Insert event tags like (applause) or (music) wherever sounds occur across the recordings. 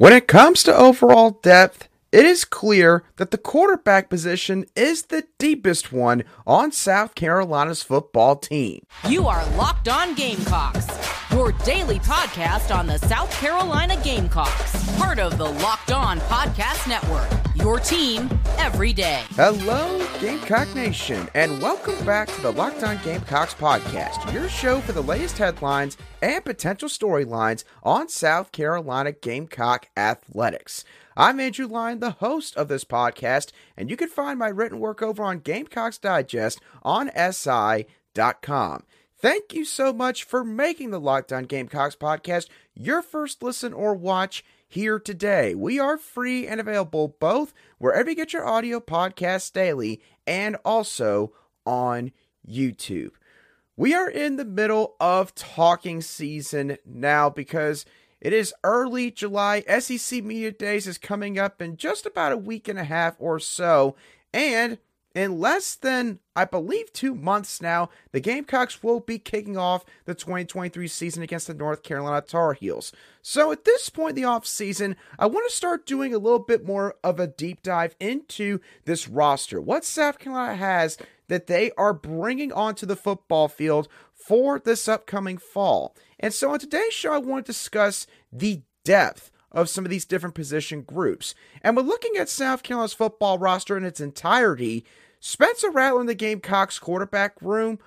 When it comes to overall depth, it is clear that the quarterback position is the deepest one on South Carolina's football team. You are Locked On Gamecocks, your daily podcast on the South Carolina Gamecocks, part of the Locked On Podcast Network. Your team every day. Hello, Gamecock Nation, and welcome back to the Locked On Gamecocks podcast, your show for the latest headlines and potential storylines on South Carolina Gamecock athletics. I'm Andrew Lyon, the host of this podcast, and you can find my written work over on Gamecocks Digest on SI.com. Thank you so much for making the Locked On Gamecocks podcast your first listen or watch here today. We are free and available both wherever you get your audio podcasts daily and also on YouTube. We are in the middle of talking season now because it is early July. SEC Media Days is coming up in just about a week and a half or so. And in less than, I believe, two months now, the Gamecocks will be kicking off the 2023 season against the North Carolina Tar Heels. So at this point in the offseason, I want to start doing a little bit more of a deep dive into this roster. What South Carolina has that they are bringing onto the football field for this upcoming fall. And so on today's show, I want to discuss the depth of some of these different position groups. And we're looking at South Carolina's football roster in its entirety. Spencer Rattler and the Gamecocks quarterback room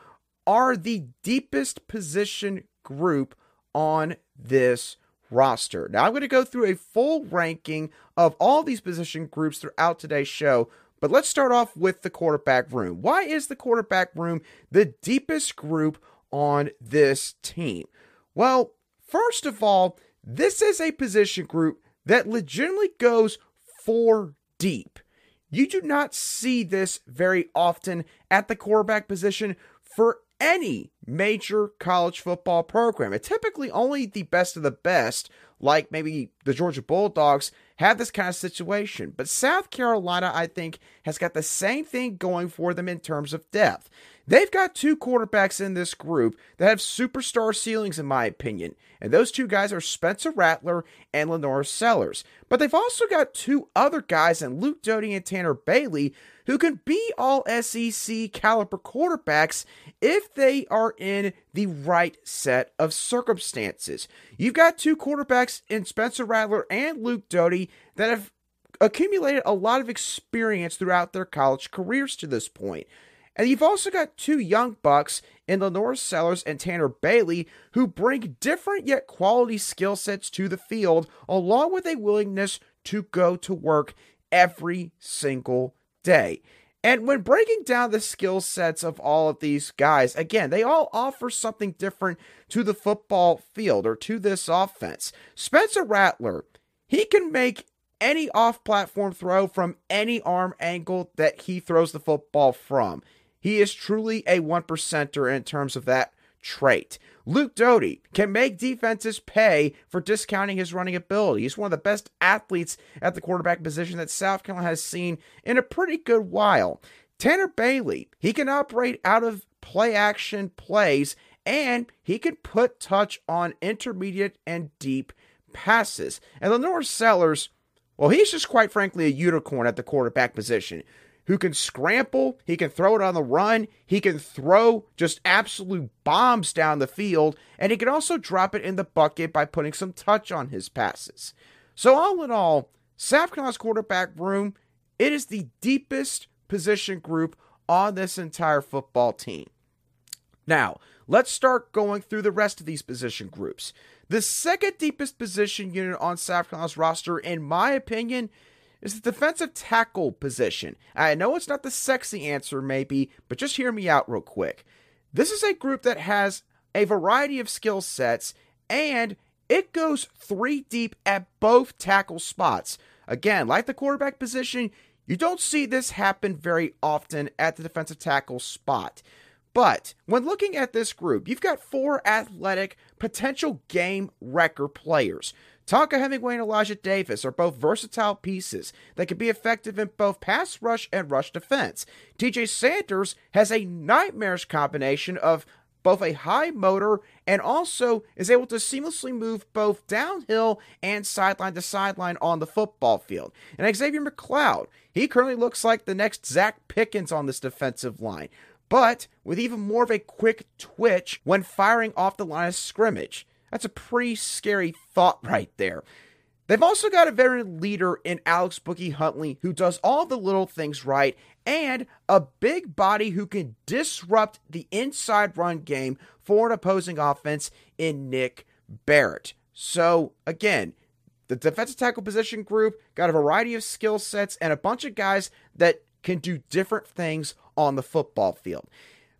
are the deepest position group on this roster. Now, I'm going to go through a full ranking of all these position groups throughout today's show, but let's start off with the quarterback room. Why is the quarterback room the deepest group on this team? Well, first of all, this is a position group that legitimately goes four deep. You do not see this very often at the quarterback position for any major college football program. It typically only the best of the best, like maybe the Georgia Bulldogs, have this kind of situation. But South Carolina, I think, has got the same thing going for them in terms of depth. They've got two quarterbacks in this group that have superstar ceilings, in my opinion. And those two guys are Spencer Rattler and LaNorris Sellers. But they've also got two other guys in Luke Doty and Tanner Bailey who can be all SEC caliber quarterbacks if they are in the right set of circumstances. You've got two quarterbacks in Spencer Rattler and Luke Doty that have accumulated a lot of experience throughout their college careers to this point. And you've also got two young bucks in LaNorris Sellers and Tanner Bailey who bring different yet quality skill sets to the field, along with a willingness to go to work every single day. And when breaking down the skill sets of all of these guys, again, they all offer something different to the football field or to this offense. Spencer Rattler, he can make any off platform throw from any arm angle that he throws the football from. He is truly a one percenter in terms of that trait. Luke Doty can make defenses pay for discounting his running ability. He's one of the best athletes at the quarterback position that South Carolina has seen in a pretty good while. Tanner Bailey, he can operate out of play action plays and he can put touch on intermediate and deep passes. And LaNorris Sellers, well, he's just quite frankly a unicorn at the quarterback position who can scramble, he can throw it on the run, he can throw just absolute bombs down the field, and he can also drop it in the bucket by putting some touch on his passes. So, all in all, Carolina's quarterback room, it is the deepest position group on this entire football team. Now, let's start going through the rest of these position groups. The second deepest position unit on Carolina's roster, in my opinion, is the defensive tackle position. I know it's not the sexy answer, maybe, but just hear me out real quick. This is a group that has a variety of skill sets and it goes three deep at both tackle spots. Again, like the quarterback position, you don't see this happen very often at the defensive tackle spot. But when looking at this group, you've got four athletic, potential game wrecker players. Tonka Hemingway and Elijah Davis are both versatile pieces that can be effective in both pass rush and rush defense. TJ Sanders has a nightmarish combination of both a high motor and also is able to seamlessly move both downhill and sideline to sideline on the football field. And Xavier McLeod, he currently looks like the next Zacch Pickens on this defensive line, but with even more of a quick twitch when firing off the line of scrimmage. That's a pretty scary thought right there. They've also got a veteran leader in Alex Bookie Huntley who does all the little things right and a big body who can disrupt the inside run game for an opposing offense in Nick Barrett. So, again, the defensive tackle position group got a variety of skill sets and a bunch of guys that can do different things on the football field.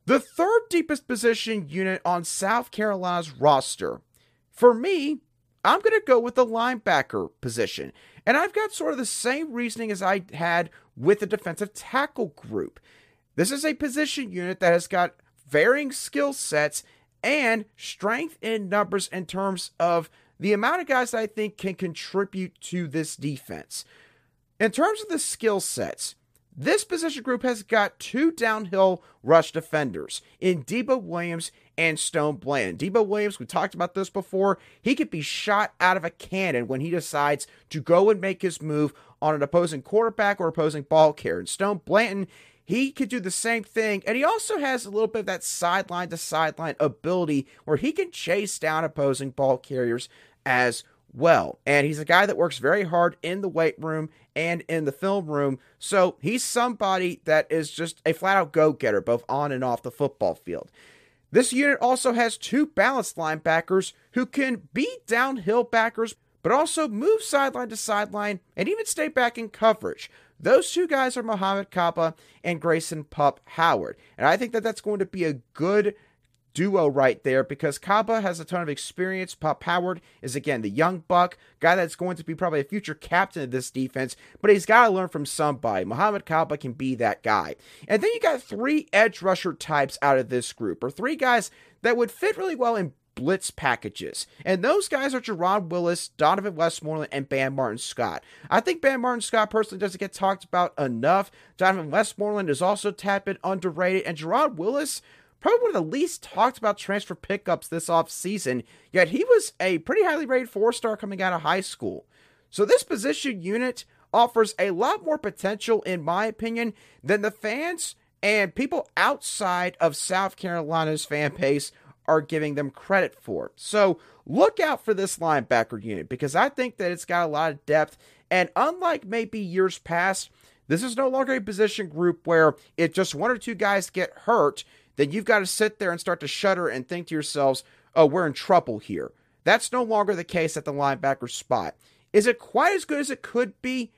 The third deepest position unit on South Carolina's roster, for me, I'm going to go with the linebacker position. And I've got sort of the same reasoning as I had with the defensive tackle group. This is a position unit that has got varying skill sets and strength in numbers in terms of the amount of guys that I think can contribute to this defense. In terms of the skill sets, this position group has got two downhill rush defenders in Debo Williams and Stone Blanton. Debo Williams, we talked about this before, he could be shot out of a cannon when he decides to go and make his move on an opposing quarterback or opposing ball carrier. And Stone Blanton, he could do the same thing. And he also has a little bit of that sideline to sideline ability where he can chase down opposing ball carriers as well. And he's a guy that works very hard in the weight room and in the film room. So he's somebody that is just a flat out go getter, both on and off the football field. This unit also has two balanced linebackers who can beat downhill backers, but also move sideline to sideline and even stay back in coverage. Those two guys are Mohamed Kaba and Grayson Pup Howard. And I think that that's going to be a good duo right there because Kaba has a ton of experience. Pup Howard is again the young buck, guy that's going to be probably a future captain of this defense, but he's got to learn from somebody. Mohamed Kaba can be that guy. And then you got three edge rusher types out of this group, or three guys that would fit really well in blitz packages. And those guys are Jerron Willis, Donovan Westmoreland, and Bam Martin Scott. I think Bam Martin Scott personally doesn't get talked about enough. Donovan Westmoreland is also tapped bit underrated, and Jerron Willis probably one of the least talked about transfer pickups this offseason, yet he was a pretty highly rated four star coming out of high school. So this position unit offers a lot more potential, in my opinion, than the fans and people outside of South Carolina's fan base are giving them credit for. So look out for this linebacker unit because I think that it's got a lot of depth. And unlike maybe years past, this is no longer a position group where if just one or two guys get hurt, then you've got to sit there and start to shudder and think to yourselves, oh, we're in trouble here. That's no longer the case at the linebacker spot. Is it quite as good as it could be?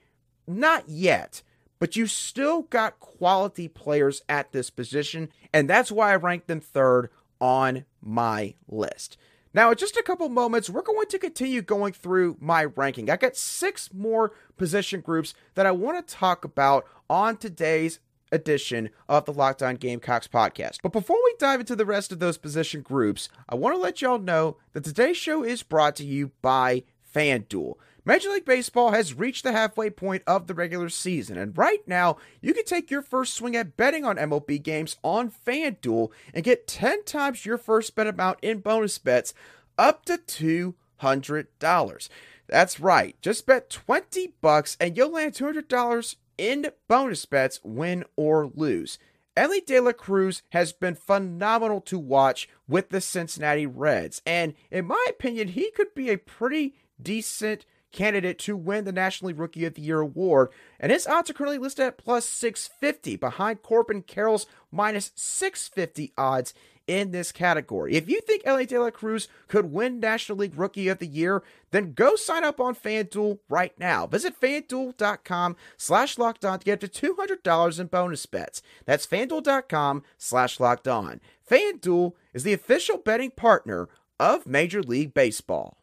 Not yet. But you still got quality players at this position, and that's why I ranked them third on my list. Now, in just a couple moments, we're going to continue going through my ranking. I got six more position groups that I want to talk about on today's edition of the Locked On Gamecocks podcast. But before we dive into the rest of those position groups, I want to let y'all know that today's show is brought to you by FanDuel. Major League Baseball has reached the halfway point of the regular season, and right now you can take your first swing at betting on MLB games on FanDuel and get 10 times your first bet amount in bonus bets up to $200. That's right. Just bet 20 bucks and you'll land $200 in bonus bets, win or lose. Elly De La Cruz has been phenomenal to watch with the Cincinnati Reds, and in my opinion, he could be a pretty decent candidate to win the National League Rookie of the Year award. And his odds are currently listed at plus 650 behind Corbin Carroll's minus 650 odds in this category. If you think Elly De La Cruz could win National League Rookie of the Year, then go sign up on FanDuel right now. Visit FanDuel.com slash locked on to get up to $200 in bonus bets. That's FanDuel.com slash locked on. FanDuel is the official betting partner of Major League Baseball.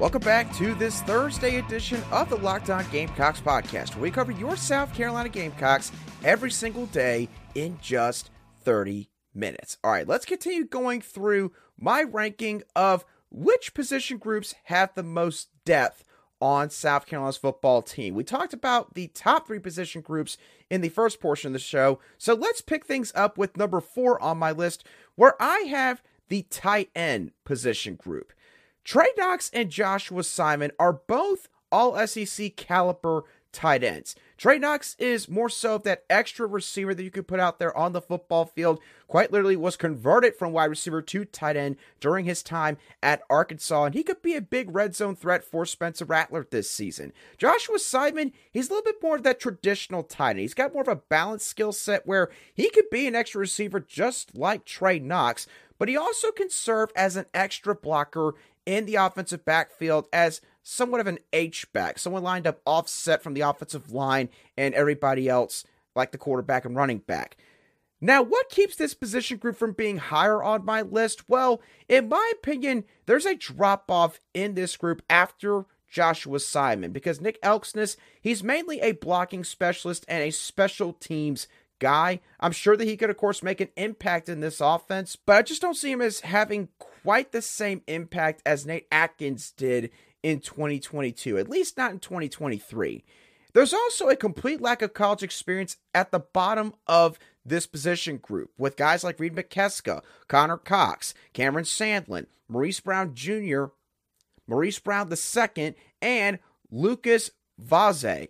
Welcome back to this Thursday edition of the Locked On Gamecocks podcast, we cover your South Carolina Gamecocks every single day in just 30 minutes. All right, let's continue going through my ranking of which position groups have the most depth on South Carolina's football team. We talked about the top three position groups in the first portion of the show, so let's pick things up with number four on my list, where I have the tight end position group. Trey Knox and Joshua Simon are both all SEC caliber tight ends. Trey Knox is more so that extra receiver that you could put out there on the football field. Quite literally was converted from wide receiver to tight end during his time at Arkansas, and he could be a big red zone threat for Spencer Rattler this season. Joshua Simon, he's a little bit more of that traditional tight end. He's got more of a balanced skill set where he could be an extra receiver just like Trey Knox, but he also can serve as an extra blocker in the offensive backfield as somewhat of an H back, someone lined up offset from the offensive line and everybody else, like the quarterback and running back. Now, what keeps this position group from being higher on my list? Well, in my opinion, there's a drop off in this group after Joshua Simon because Nick Elksnis, he's mainly a blocking specialist and a special teams guy. I'm sure that he could, of course, make an impact in this offense, but I just don't see him as having quite the same impact as Nate Adkins did in 2022, at least not in 2023. There's also a complete lack of college experience at the bottom of this position group with guys like Reed McKeska, Connor Cox, Cameron Sandlin, Maurice Brown Jr., Maurice Brown II, and Lucas Vaze.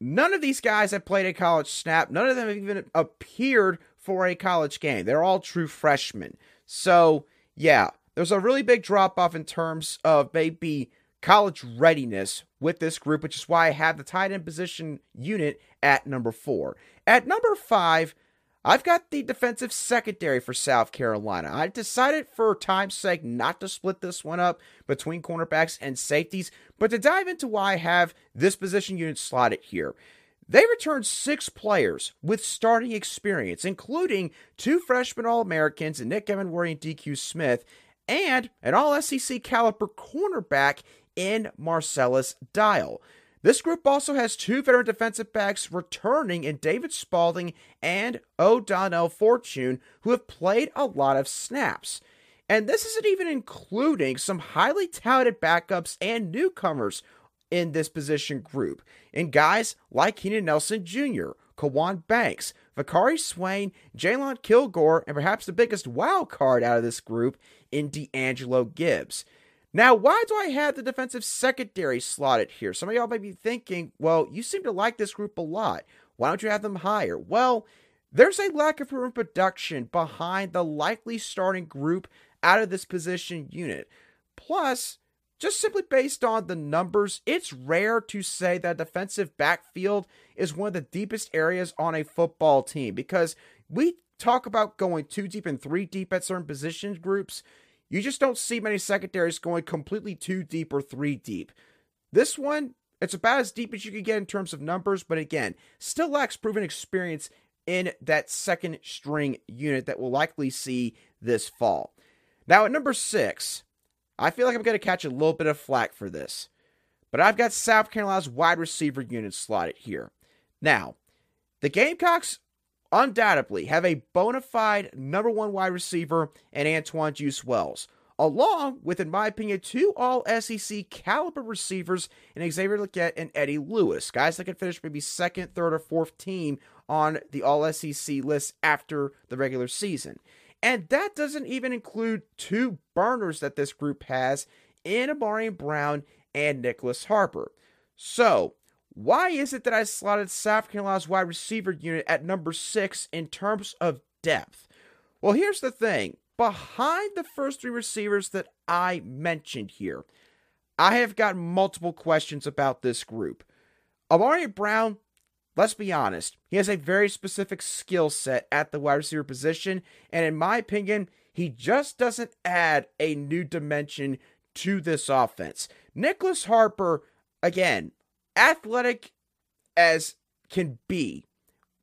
None of these guys have played a college snap. None of them have even appeared for a college game. They're all true freshmen. So, yeah, there's a really big drop off in terms of maybe college readiness with this group, which is why I have the tight end position unit at number four. At number five, I've got the defensive secondary for South Carolina. I decided for time's sake not to split this one up between cornerbacks and safeties, but to dive into why I have this position unit slotted here. They returned six players with starting experience, including two freshman All Americans Nick Emmanwori and DQ Smith, and an All SEC caliber cornerback in Marcellus Dial. This group also has two veteran defensive backs returning in David Spaulding and O'Donnell Fortune, who have played a lot of snaps. And this isn't even including some highly touted backups and newcomers in this position group, in guys like Keenan Nelson Jr., Kawan Banks, Vicari Swain, Jalen Kilgore, and perhaps the biggest wild card out of this group in D'Angelo Gibbs. Now, why do I have the defensive secondary slotted here? Some of y'all might be thinking, well, you seem to like this group a lot. Why don't you have them higher? Well, there's a lack of proven production behind the likely starting group out of this position unit. Plus, just simply based on the numbers, it's rare to say that defensive backfield is one of the deepest areas on a football team because we talk about going two deep and three deep at certain position groups. You just don't see many secondaries going completely two deep or three deep. This one, it's about as deep as you can get in terms of numbers, but again, still lacks proven experience in that second string unit that we'll likely see this fall. Now, at number six, I feel like I'm going to catch a little bit of flack for this, but I've got South Carolina's wide receiver unit slotted here. Now, the Gamecocks undoubtedly have a bona fide number one wide receiver in Antwane Juice Wells, along with, in my opinion, two all SEC caliber receivers in Xavier Legette and Eddie Lewis, guys that could finish maybe second, third, or fourth team on the all SEC list after the regular season. And that doesn't even include two burners that this group has in Amari Brown and Nyckoles Harbor. So, why is it that I slotted South Carolina's wide receiver unit at number six in terms of depth? Well, here's the thing behind the first three receivers that I mentioned here, I have got multiple questions about this group. Amari Brown, let's be honest, he has a very specific skill set at the wide receiver position, and in my opinion, he just doesn't add a new dimension to this offense. Nyckoles Harbor, again, athletic as can be,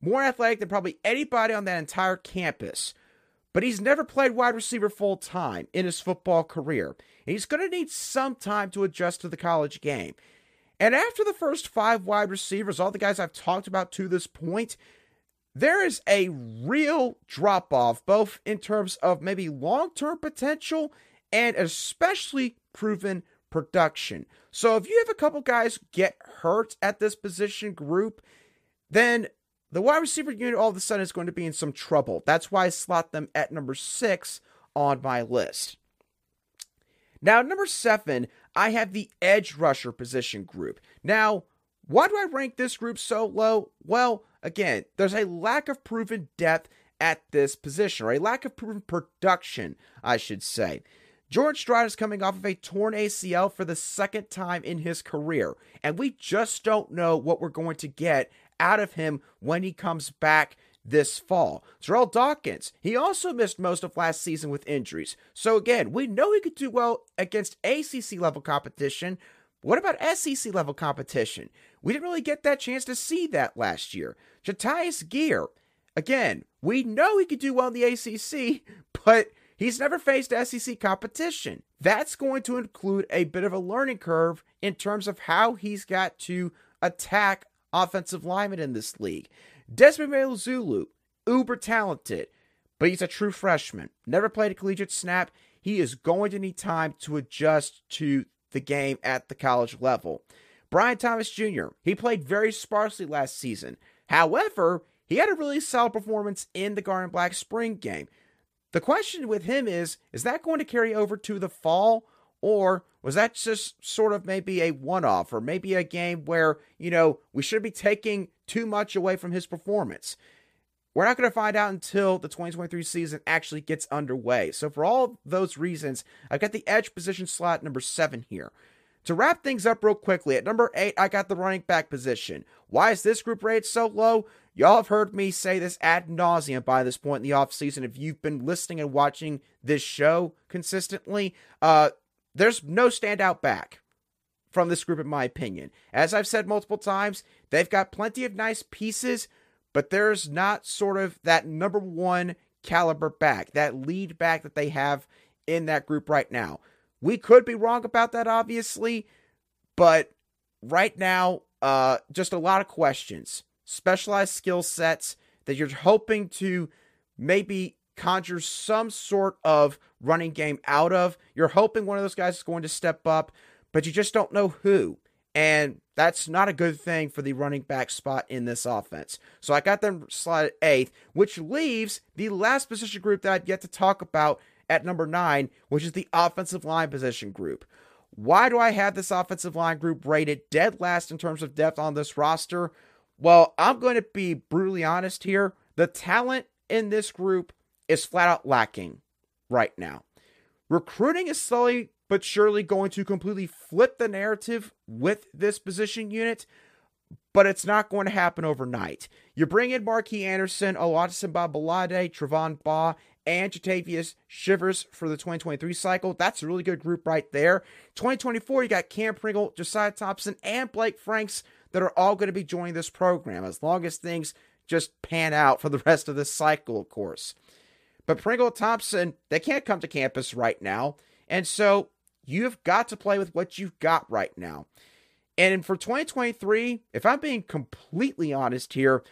more athletic than probably anybody on that entire campus. But he's never played wide receiver full time in his football career. And he's going to need some time to adjust to the college game. And after the first five wide receivers, all the guys I've talked about to this point, there is a real drop off, both in terms of maybe long term potential and especially proven production. So if you have a couple guys get hurt at this position group, then the wide receiver unit all of a sudden is going to be in some trouble. That's why I slot them at number six on my list. Now, number seven, I have the edge rusher position group. Now, why do I rank this group so low? Well, again, there's a lack of proven depth at this position, or a lack of proven production, I should say. Jordan Stroud is coming off of a torn ACL for the second time in his career, and we just don't know what we're going to get out of him when he comes back this fall. Terrell Dawkins, he also missed most of last season with injuries. So again, we know he could do well against ACC level competition. What about SEC level competition? We didn't really get that chance to see that last year. Jatius Gear, again, we know he could do well in the ACC, (laughs) but he's never faced SEC competition. That's going to include a bit of a learning curve in terms of how he's got to attack offensive linemen in this league. Desmond Zulu, uber talented, but he's a true freshman. Never played a collegiate snap. He is going to need time to adjust to the game at the college level. Brian Thomas Jr., he played very sparsely last season. However, he had a really solid performance in the Garnet Black spring game. The question with him is is that going to carry over to the fall? Or was that just sort of maybe a one off or maybe a game where, you know, we should be taking too much away from his performance? We're not going to find out until the 2023 season actually gets underway. So, for all those reasons, I've got the edge position slot number seven here. To wrap things up real quickly, at number eight, I got the running back position. Why is this group rated so low? Y'all have heard me say this ad nauseum by this point in the offseason. If you've been listening and watching this show consistently, uh, there's no standout back from this group, in my opinion. As I've said multiple times, they've got plenty of nice pieces, but there's not sort of that number one caliber back, that lead back that they have in that group right now. We could be wrong about that, obviously, but right now, uh, just a lot of questions, specialized skill sets that you're hoping to maybe conjure some sort of running game out of. You're hoping one of those guys is going to step up, but you just don't know who. And that's not a good thing for the running back spot in this offense. So I got them slotted eighth, which leaves the last position group that I've yet to talk about at number nine, which is the offensive line position group. Why do I have this offensive line group rated dead last in terms of depth on this roster? Well, I'm going to be brutally honest here. The talent in this group is flat out lacking right now. Recruiting is slowly but surely going to completely flip the narrative with this position unit, but it's not going to happen overnight. You bring in Marquis Anderson, Oladisimba Balade, Trovon Baugh, and Jatavius Shivers for the 2023 cycle. That's a really good group right there. 2024, you got Cam Pringle, Josiah Thompson, and Blake Franks that are all going to be joining this program as long as things just pan out for the rest of this cycle, of course. But Pringle Thompson, they can't come to campus right now. And so you've got to play with what you've got right now. And for 2023, if I'm being completely honest here,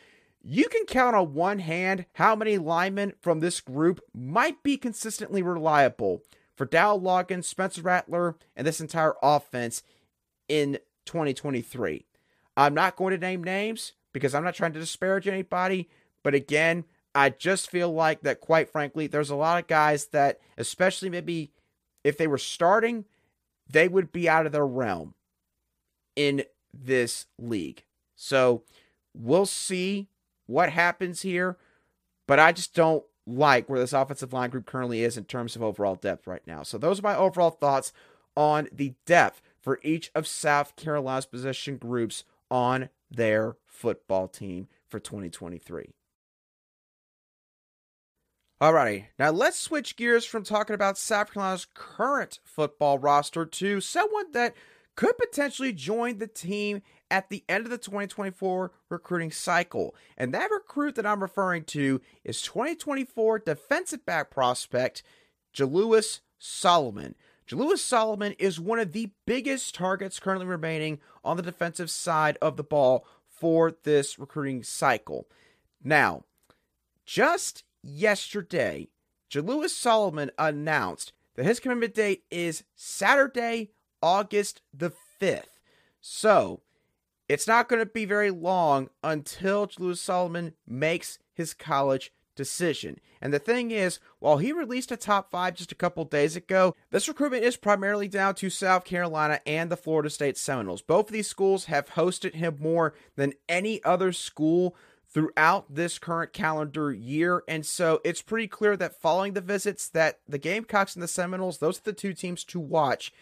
you can count on one hand how many linemen from this group might be consistently reliable for Dowell Loggains, Spencer Rattler, and this entire offense in 2023. I'm not going to name names because I'm not trying to disparage anybody, but again, I just feel like that, quite frankly, there's a lot of guys that, especially maybe if they were starting, they would be out of their realm in this league. So we'll see what happens here, but I just don't like where this offensive line group currently is in terms of overall depth right now. So those are my overall thoughts on the depth for each of South Carolina's position groups on their football team for 2023. Alrighty, now let's switch gears from talking about South Carolina's current football roster to someone that could potentially join the team at the end of the 2024 recruiting cycle. And that recruit that I'm referring to is 2024 defensive back prospect Jalewis Solomon. Jalewis Solomon is one of the biggest targets currently remaining on the defensive side of the ball for this recruiting cycle. Now, just yesterday, Jalewis Solomon announced that his commitment date is Saturday, August the 5th. So it's not going to be very long until Jalewis Solomon makes his college decision. And the thing is, while he released a top five just a couple days ago, this recruitment is primarily down to South Carolina and the Florida State Seminoles. Both of these schools have hosted him more than any other school throughout this current calendar year. And so it's pretty clear that following the visits that the Gamecocks and the Seminoles, those are the two teams to watch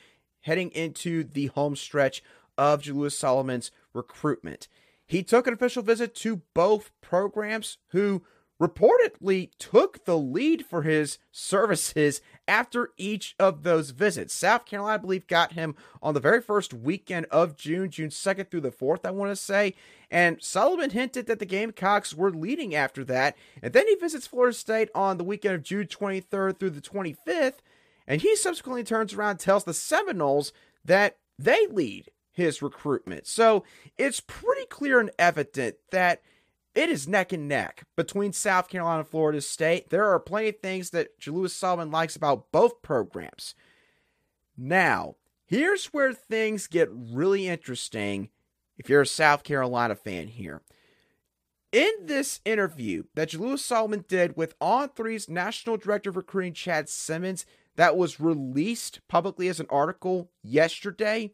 heading into the home stretch of Jalewis Solomon's recruitment. He took an official visit to both programs who reportedly took the lead for his services after each of those visits. South Carolina, I believe, got him on the very first weekend of June, June 2nd through the 4th, I want to say. And Solomon hinted that the Gamecocks were leading after that. And then he visits Florida State on the weekend of June 23rd through the 25th. And he subsequently turns around and tells the Seminoles that they lead his recruitment. So it's pretty clear and evident that it is neck and neck between South Carolina and Florida State. There are plenty of things that Jalewis Solomon likes about both programs. Now, here's where things get really interesting if you're a South Carolina fan here. In this interview that Jalewis Solomon did with On3's National Director of Recruiting, Chad Simmons, that was released publicly as an article yesterday,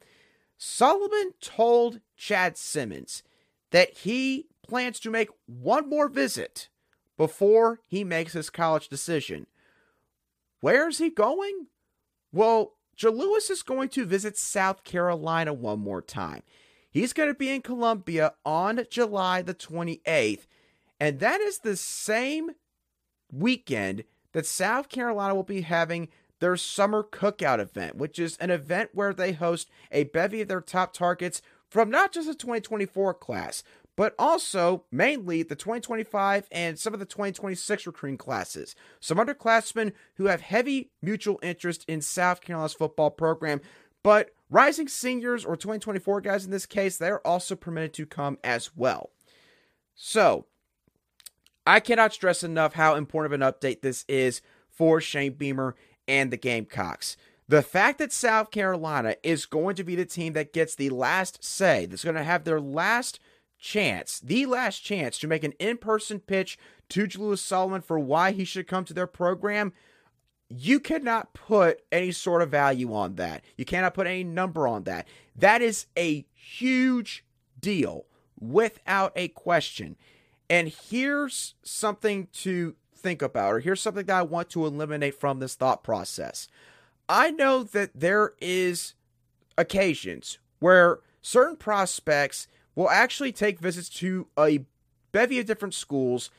Solomon told Chad Simmons that he plans to make one more visit before he makes his college decision. Where's he going? Well, Jalewis is going to visit South Carolina one more time. He's going to be in Columbia on July the 28th, and that is the same weekend that South Carolina will be having their summer cookout event, which is an event where they host a bevy of their top targets from not just the 2024 class, but also mainly the 2025 and some of the 2026 recruiting classes. Some underclassmen who have heavy mutual interest in South Carolina's football program, but rising seniors or 2024 guys in this case, they're also permitted to come as well. So, I cannot stress enough how important of an update this is for Shane Beamer and the Gamecocks. The fact that South Carolina is going to be the team that gets the last say, that's going to have their last chance, the last chance to make an in person pitch to Jalewis Solomon for why he should come to their program, you cannot put any sort of value on that. You cannot put any number on that. That is a huge deal without a question. And here's something to think about, or here's something that I want to eliminate from this thought process. I know that there is occasions where certain prospects will actually take visits to a bevy of different schools.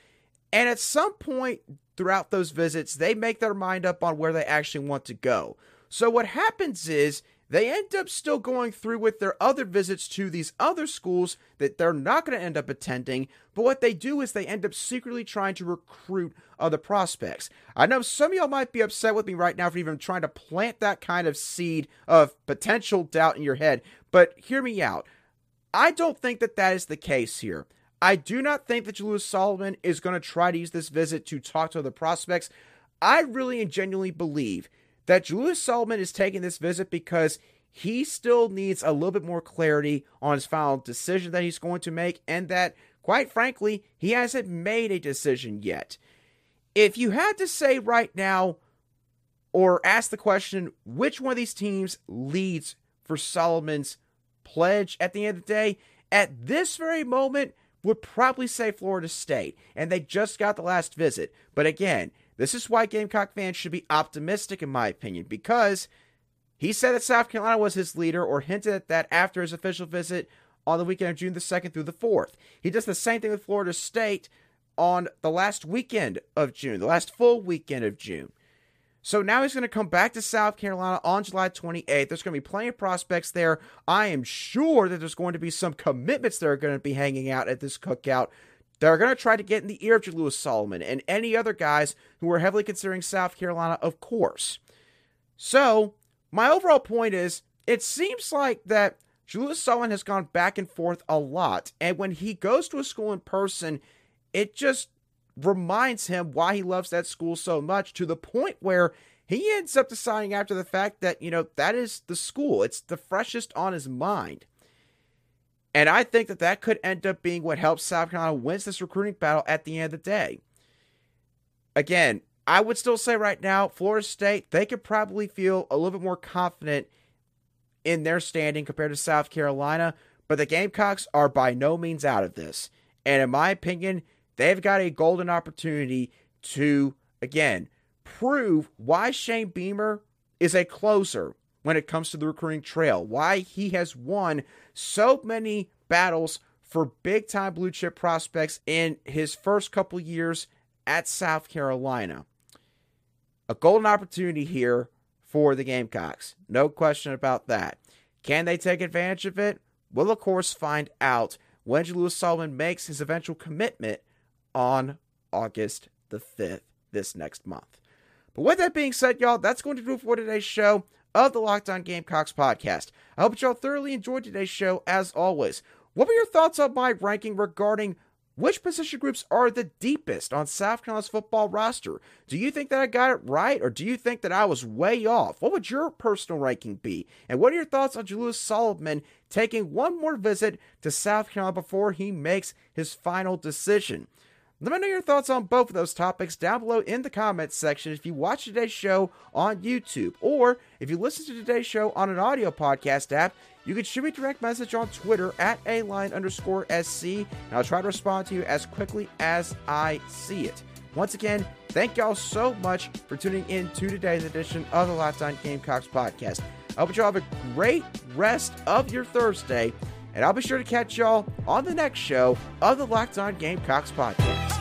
And at some point throughout those visits, they make their mind up on where they actually want to go. So what happens is they end up still going through with their other visits to these other schools that they're not going to end up attending. But what they do is they end up secretly trying to recruit other prospects. I know some of y'all might be upset with me right now for even trying to plant that kind of seed of potential doubt in your head, but hear me out. I don't think that that is the case here. I do not think that Jalewis Solomon is going to try to use this visit to talk to other prospects. I really and genuinely believe that Jalewis Solomon is taking this visit because he still needs a little bit more clarity on his final decision that he's going to make, and that, quite frankly, he hasn't made a decision yet. If you had to say right now, or ask the question, which one of these teams leads for Solomon's pledge at the end of the day, at this very moment, would probably say Florida State. And they just got the last visit. But again, this is why Gamecock fans should be optimistic, in my opinion, because he said that South Carolina was his leader or hinted at that after his official visit on the weekend of June the 2nd through the 4th. He does the same thing with Florida State on the last weekend of June, the last full weekend of June. So now he's going to come back to South Carolina on July 28th. There's going to be plenty of prospects there. I am sure that there's going to be some commitments that are going to be hanging out at this cookout They're going to try to get in the ear of Jalewis Solomon and any other guys who are heavily considering South Carolina, of course. So, my overall point is it seems like that Jalewis Solomon has gone back and forth a lot. And when he goes to a school in person, it just reminds him why he loves that school so much to the point where he ends up deciding after the fact that, you know, that is the school. It's the freshest on his mind. And I think that that could end up being what helps South Carolina wins this recruiting battle at the end of the day. Again, I would still say right now, Florida State, they could probably feel a little bit more confident in their standing compared to South Carolina, but the Gamecocks are by no means out of this. And in my opinion, they've got a golden opportunity to, again, prove why Shane Beamer is a closer when it comes to the recruiting trail, why he has won so many battles for big time blue chip prospects in his first couple years at South Carolina. A golden opportunity here for the Gamecocks. No question about that. Can they take advantage of it? We'll, of course, find out when Jalewis Solomon makes his eventual commitment on August the 5th, this next month. But with that being said, y'all, that's going to do it for today's show of the Locked On Gamecocks podcast. I hope y'all thoroughly enjoyed today's show as always. What were your thoughts on my ranking regarding which position groups are the deepest on South Carolina's football roster? Do you think that I got it right, or do you think that I was way off? What would your personal ranking be? And what are your thoughts on Jalewis Solomon taking one more visit to South Carolina before he makes his final decision? Let me know your thoughts on both of those topics down below in the comments section if you watch today's show on YouTube, or if you listen to today's show on an audio podcast app, you can shoot me a direct message on Twitter at a line underscore SC, and I'll try to respond to you as quickly as I see it. Once again, thank y'all so much for tuning in to today's edition of the Locked On Gamecocks podcast. I hope you all have a great rest of your Thursday, and I'll be sure to catch y'all on the next show of the Locked On Gamecocks podcast.